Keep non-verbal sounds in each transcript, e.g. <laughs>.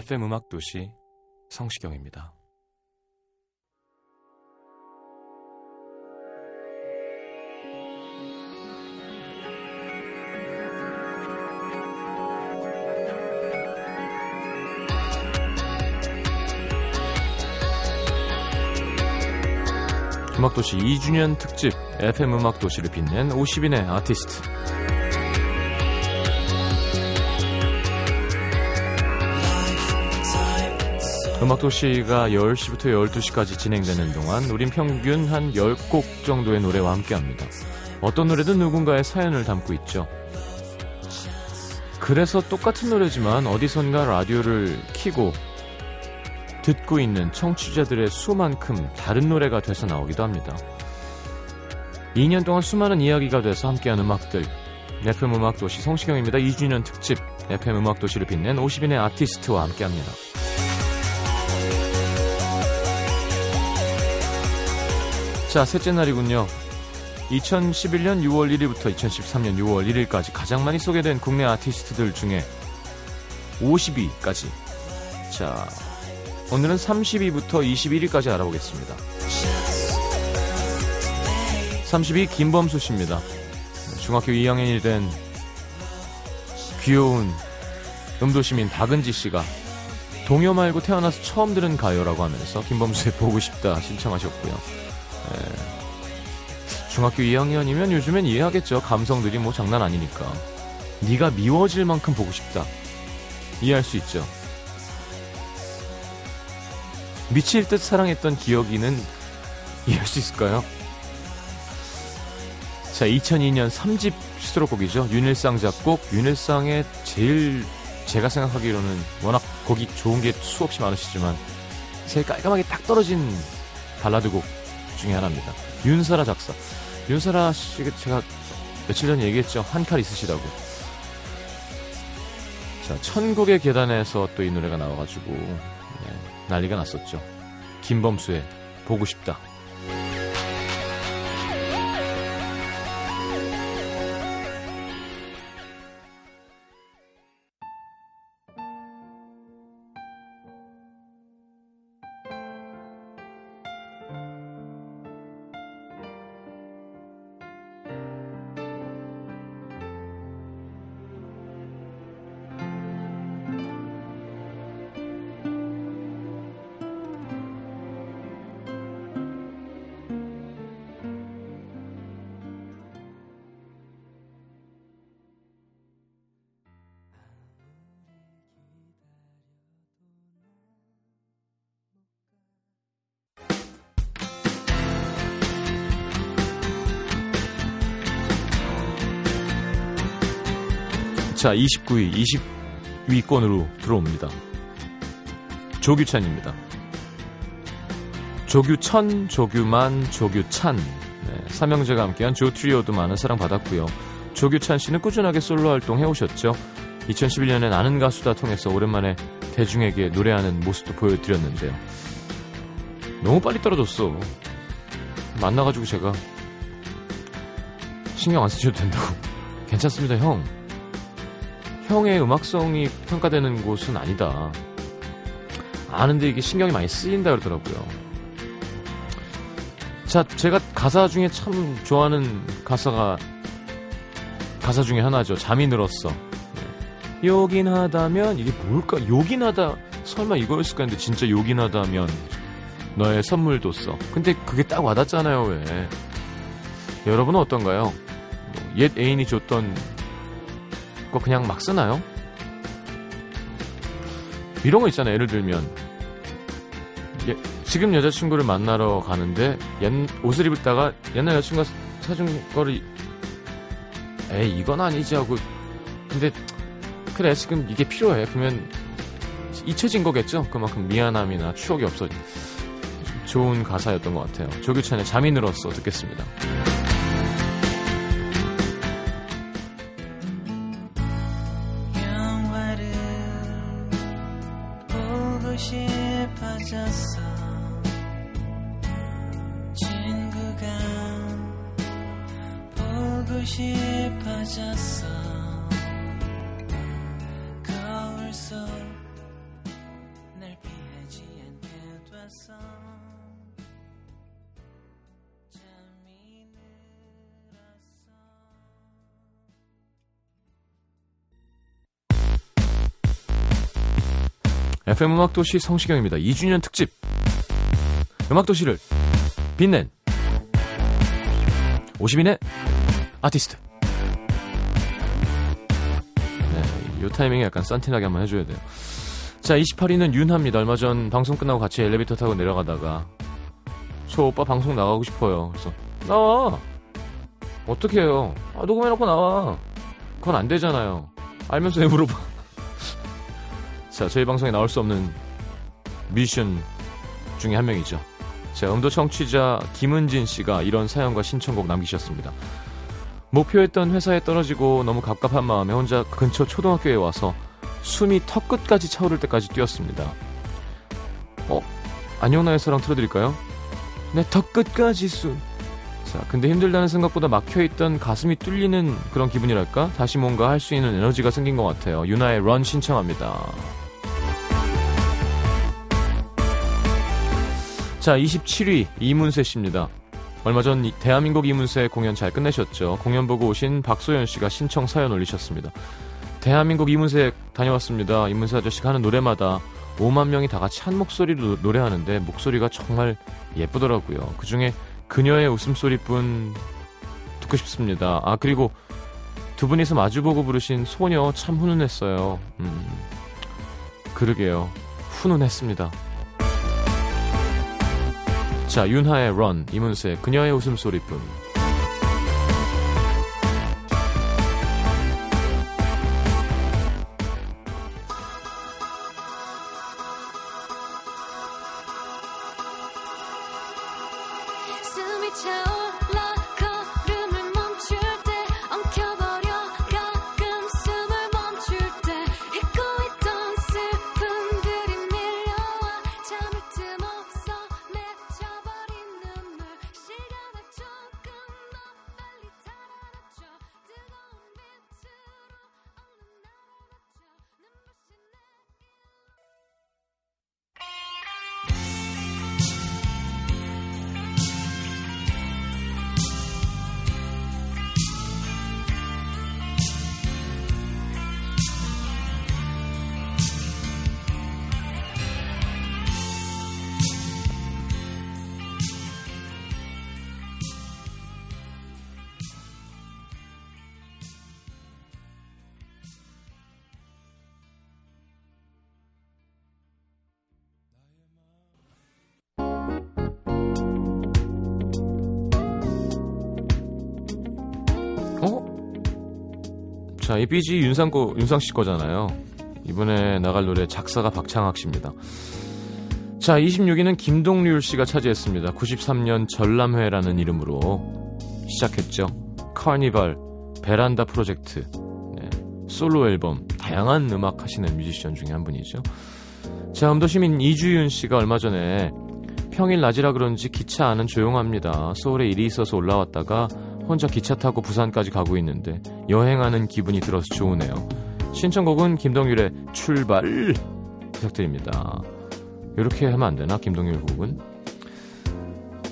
FM 음악 도시 성시경입니다. 음악도시 2주년 특집 FM 음악도시를 빛낸 50인의 아티스트 음악도시가 10시부터 12시까지 진행되는 동안 우린 평균 한 10곡 정도의 노래와 함께합니다. 어떤 노래든 누군가의 사연을 담고 있죠. 그래서 똑같은 노래지만 어디선가 라디오를 키고 듣고 있는 청취자들의 수만큼 다른 노래가 돼서 나오기도 합니다. 2년 동안 수많은 이야기가 돼서 함께한 음악들 FM 음악도시 성시경입니다. 2주년 특집 FM 음악도시를 빛낸 50인의 아티스트와 함께합니다. 자, 셋째 날이군요. 2011년 6월 1일부터 2013년 6월 1일까지 가장 많이 소개된 국내 아티스트들 중에 50위까지. 자, 오늘은 30위부터 21위까지 알아보겠습니다. 30위 김범수 씨입니다. 중학교 2학년이 된 귀여운 음도시민 박은지 씨가 동요 말고 태어나서 처음 들은 가요라고 하면서 김범수의 보고 싶다 신청하셨고요. 예. 중학교 2학년이면 요즘엔 이해하겠죠. 감성들이 뭐 장난 아니니까. 네가 미워질 만큼 보고 싶다. 이해할 수 있죠. 미칠 듯 사랑했던 기억이는 이해할 수 있을까요? 자, 2002년 3집 수록곡이죠. 윤일상 작곡, 윤일상의 제일 제가 생각하기로는 워낙 곡이 좋은 게 수없이 많으시지만 제일 깔끔하게 딱 떨어진 발라드 곡 중에 하나입니다. 윤사라 작사. 윤사라 씨가 제가 며칠 전에 얘기했죠. 한 칼 있으시다고. 자, 천국의 계단에서 또 이 노래가 나와가지고 네, 난리가 났었죠. 김범수의 보고 싶다. 자, 29위, 20위권으로 들어옵니다. 조규찬입니다. 조규천, 조규만, 조규찬. 네, 삼형제가 함께한 조트리오도 많은 사랑받았고요. 조규찬 씨는 꾸준하게 솔로 활동해 오셨죠. 2011년엔 아는 가수다 통해서 오랜만에 대중에게 노래하는 모습도 보여드렸는데요. 너무 빨리 떨어졌어. 만나가지고 제가 신경 안 쓰셔도 된다고. <laughs> 괜찮습니다, 형. 형의 음악성이 평가되는 곳은 아니다. 아는데 이게 신경이 많이 쓰인다 그러더라고요. 자, 제가 가사 중에 참 좋아하는 가사가 가사 중에 하나죠. 잠이 늘었어. 네. 요긴 하다면 이게 뭘까? 요긴 하다. 설마 이거였을까 했는데 진짜 요긴 하다면 너의 선물도 써. 근데 그게 딱 와닿잖아요. 왜? 여러분은 어떤가요? 뭐옛 애인이 줬던 거 그냥 막 쓰나요? 이런 거 있잖아요. 예를 들면. 예, 지금 여자친구를 만나러 가는데 옛 옷을 입었다가 옛날 여자친구가 사준 거를 에이 이건 아니지 하고. 근데 그래 지금 이게 필요해. 그러면 잊혀진 거겠죠? 그만큼 미안함이나 추억이 없어 좋은 가사였던 것 같아요. 조규찬의 잠이 늘었어. 듣겠습니다 FM 음악도시 성시경입니다. 2주년 특집. 음악도시를 빛낸 50인의 아티스트 네, 이 타이밍에 약간 산티나게 한번 해줘야 돼요. 자 28위는 윤하입니다. 얼마 전 방송 끝나고 같이 엘리베이터 타고 내려가다가 저 오빠 방송 나가고 싶어요. 그래서 나와. 어떻게 해요? 아, 녹음해놓고 나와. 그건 안 되잖아요. 알면서 왜 물어봐. <laughs> 자 저희 방송에 나올 수 없는 뮤지션 중에 한 명이죠. 자, 음도 청취자 김은진 씨가 이런 사연과 신청곡 남기셨습니다. 목표했던 회사에 떨어지고 너무 갑갑한 마음에 혼자 근처 초등학교에 와서 숨이 턱끝까지 차오를 때까지 뛰었습니다. 어? 안녕나의 사랑 틀어드릴까요? 내 턱끝까지 숨. 자, 근데 힘들다는 생각보다 막혀있던 가슴이 뚫리는 그런 기분이랄까? 다시 뭔가 할 수 있는 에너지가 생긴 것 같아요. 유나의 런 신청합니다. 자, 27위 이문세 씨입니다. 얼마 전 이- 대한민국 이문세 공연 잘 끝내셨죠. 공연 보고 오신 박소연 씨가 신청 사연 올리셨습니다. 대한민국 이문세 다녀왔습니다. 이문세 아저씨가 하는 노래마다 5만 명이 다 같이 한 목소리로 노- 노래하는데 목소리가 정말 예쁘더라고요. 그 중에 그녀의 웃음소리뿐 듣고 싶습니다. 아, 그리고 두 분이서 마주보고 부르신 소녀 참 훈훈했어요. 음, 그러게요. 훈훈했습니다. 자, 윤하의 런, 이문세, 그녀의 웃음소리뿐. 숨이 차올 자, 이 삐지 윤상 거, 윤상 씨 거잖아요. 이번에 나갈 노래 작사가 박창학 씨입니다. 자, 26위는 김동률 씨가 차지했습니다. 93년 전람회라는 이름으로 시작했죠. 카니발, 베란다 프로젝트, 네, 솔로 앨범, 다양한 음악 하시는 뮤지션 중에 한 분이죠. 자, 음도 시민 이주윤 씨가 얼마 전에 평일 낮이라 그런지 기차 안은 조용합니다. 서울에 일이 있어서 올라왔다가 혼자 기차 타고 부산까지 가고 있는데 여행하는 기분이 들어서 좋으네요. 신청곡은 김동률의 출발 부탁드립니다. 이렇게 하면 안 되나 김동률 곡은?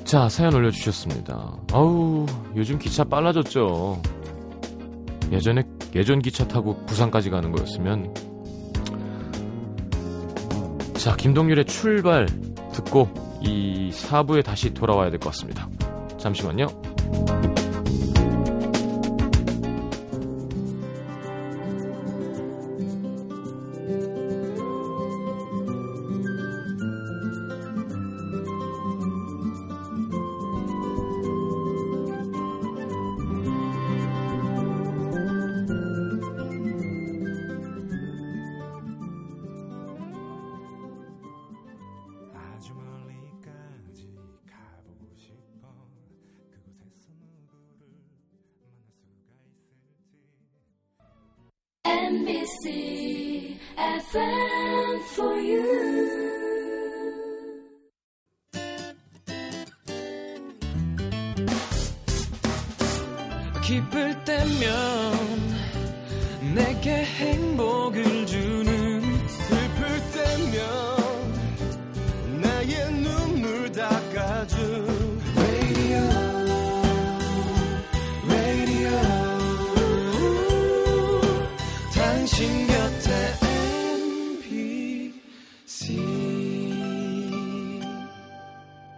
자 사연 올려주셨습니다. 아우 요즘 기차 빨라졌죠. 예전에 예전 기차 타고 부산까지 가는 거였으면 자 김동률의 출발 듣고 이 4부에 다시 돌아와야 될 것 같습니다. 잠시만요. MBC FM for you.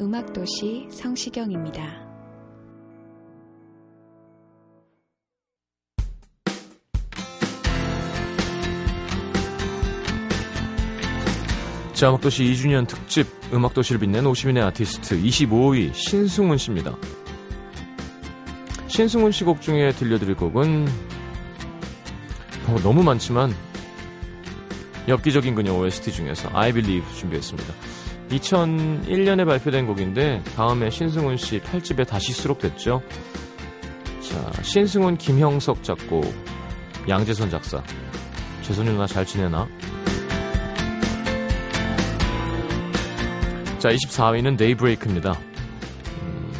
음악도시 성시경입니다. 자, 음악도시 2주년 특집 음악도시를 빛낸 50인의 아티스트 25위 신승훈 씨입니다. 신승훈 씨 곡 중에 들려드릴 곡은 어, 너무 많지만 엽기적인 그녀 OST 중에서 I Believe 준비했습니다. 2001년에 발표된 곡인데 다음에 신승훈 씨 8집에 다시 수록됐죠. 자, 신승훈 김형석 작곡 양재선 작사 재선이 누나 잘 지내나? 자, 24위는 데이브레이크입니다. 음,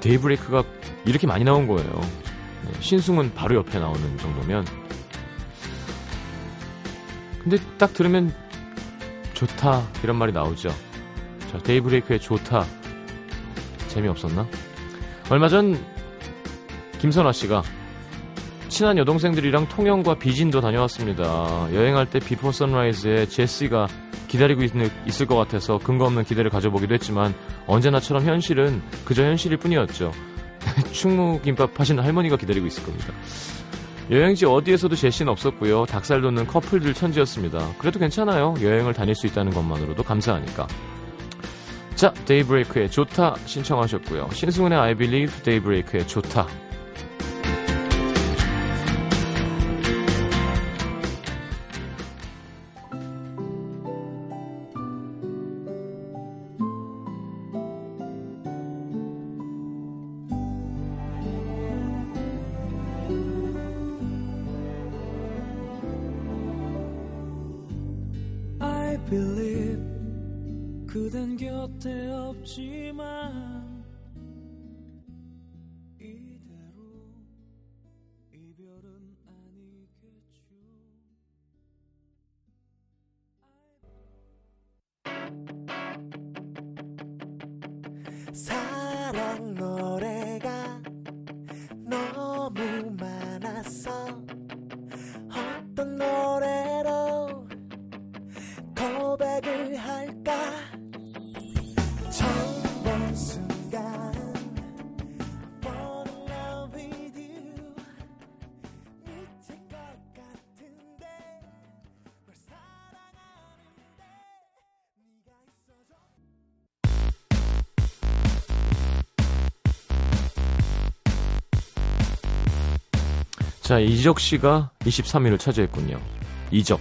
데이브레이크가 이렇게 많이 나온 거예요. 네, 신승은 바로 옆에 나오는 정도면. 근데 딱 들으면 좋다 이런 말이 나오죠. 자, 데이브레이크의 좋다 재미없었나? 얼마 전 김선화 씨가 친한 여동생들이랑 통영과 비진도 다녀왔습니다. 여행할 때 Before Sunrise에 제시가 기다리고 있, 있을 것 같아서 근거 없는 기대를 가져보기도 했지만 언제나처럼 현실은 그저 현실일 뿐이었죠. <laughs> 충무김밥 하시는 할머니가 기다리고 있을 겁니다. 여행지 어디에서도 제시는 없었고요. 닭살 돋는 커플들 천지였습니다. 그래도 괜찮아요. 여행을 다닐 수 있다는 것만으로도 감사하니까. 자, 데이브레이크의 좋다 신청하셨고요. 신승훈의 I Believe, 데이브레이크의 좋다. 사랑 노 자, 이적 씨가 23위를 차지했군요. 이적.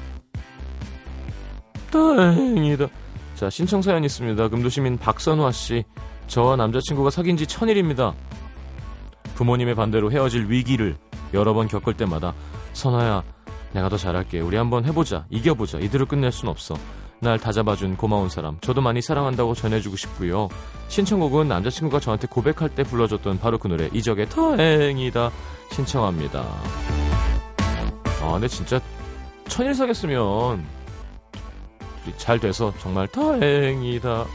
다행이다. 자, 신청 사연 있습니다. 금도시민 박선화 씨. 저와 남자친구가 사귄 지 천일입니다. 부모님의 반대로 헤어질 위기를 여러 번 겪을 때마다 선화야, 내가 더 잘할게. 우리 한번 해보자. 이겨보자. 이대로 끝낼 순 없어. 날 다잡아준 고마운 사람. 저도 많이 사랑한다고 전해주고 싶고요. 신청곡은 남자친구가 저한테 고백할 때 불러줬던 바로 그 노래 이적의 다행이다 신청합니다. 아 근데 진짜 천일 사겠으면 잘 돼서 정말 다행이다.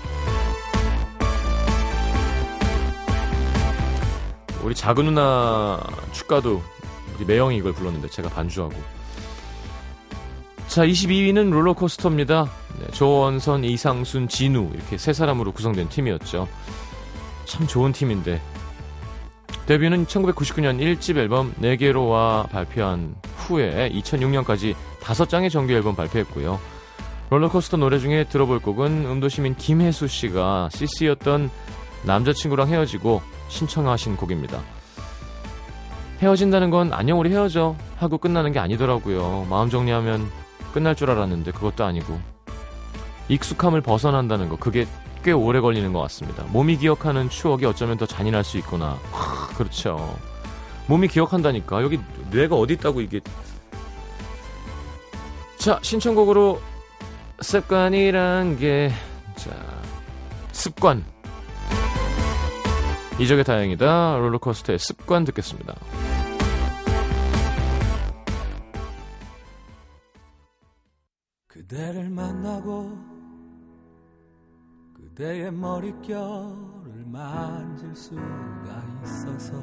우리 작은 누나 축가도 우리 매형이 이걸 불렀는데 제가 반주하고 자, 22위는 롤러코스터입니다. 네, 조원선, 이상순, 진우 이렇게 세 사람으로 구성된 팀이었죠. 참 좋은 팀인데 데뷔는 1999년 1집 앨범 4개로와 발표한 후에 2006년까지 5장의 정규 앨범 발표했고요. 롤러코스터 노래 중에 들어볼 곡은 음도시민 김혜수 씨가 CC였던 남자친구랑 헤어지고 신청하신 곡입니다. 헤어진다는 건 안녕 우리 헤어져 하고 끝나는 게 아니더라고요. 마음 정리하면 끝날 줄 알았는데 그것도 아니고 익숙함을 벗어난다는 거 그게 꽤 오래 걸리는 것 같습니다. 몸이 기억하는 추억이 어쩌면 더 잔인할 수 있구나. 하, 그렇죠. 몸이 기억한다니까 여기 뇌가 어디 있다고 이게 자 신청곡으로 습관이란 게 자 습관 이적의 다행이다 롤러코스터의 습관 듣겠습니다. 그대를 만나고 그대의 머릿결을 만질 수가 있어서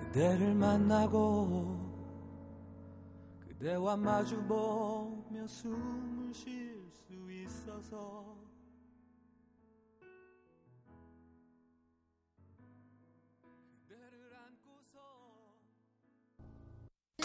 그대를 만나고 그대와 마주보며 숨을 쉴 수 있어서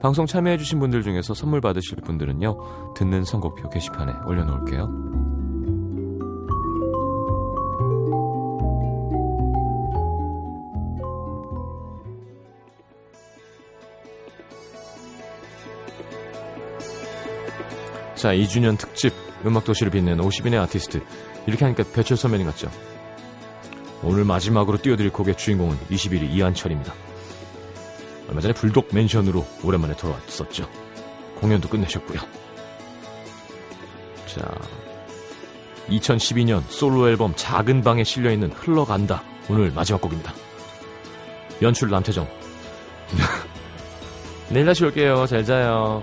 방송 참여해주신 분들 중에서 선물 받으실 분들은요, 듣는 선곡표 게시판에 올려놓을게요. 자, 2주년 특집 음악도시를 빛내는 50인의 아티스트. 이렇게 하니까 배철 선배님 같죠? 오늘 마지막으로 띄워드릴 곡의 주인공은 21위 이한철입니다. 얼마 전에 불독 맨션으로 오랜만에 돌아왔었죠. 공연도 끝내셨고요. 자, 2012년 솔로 앨범 작은 방에 실려있는 흘러간다. 오늘 마지막 곡입니다. 연출 남태정. <laughs> 내일 다시 올게요. 잘 자요.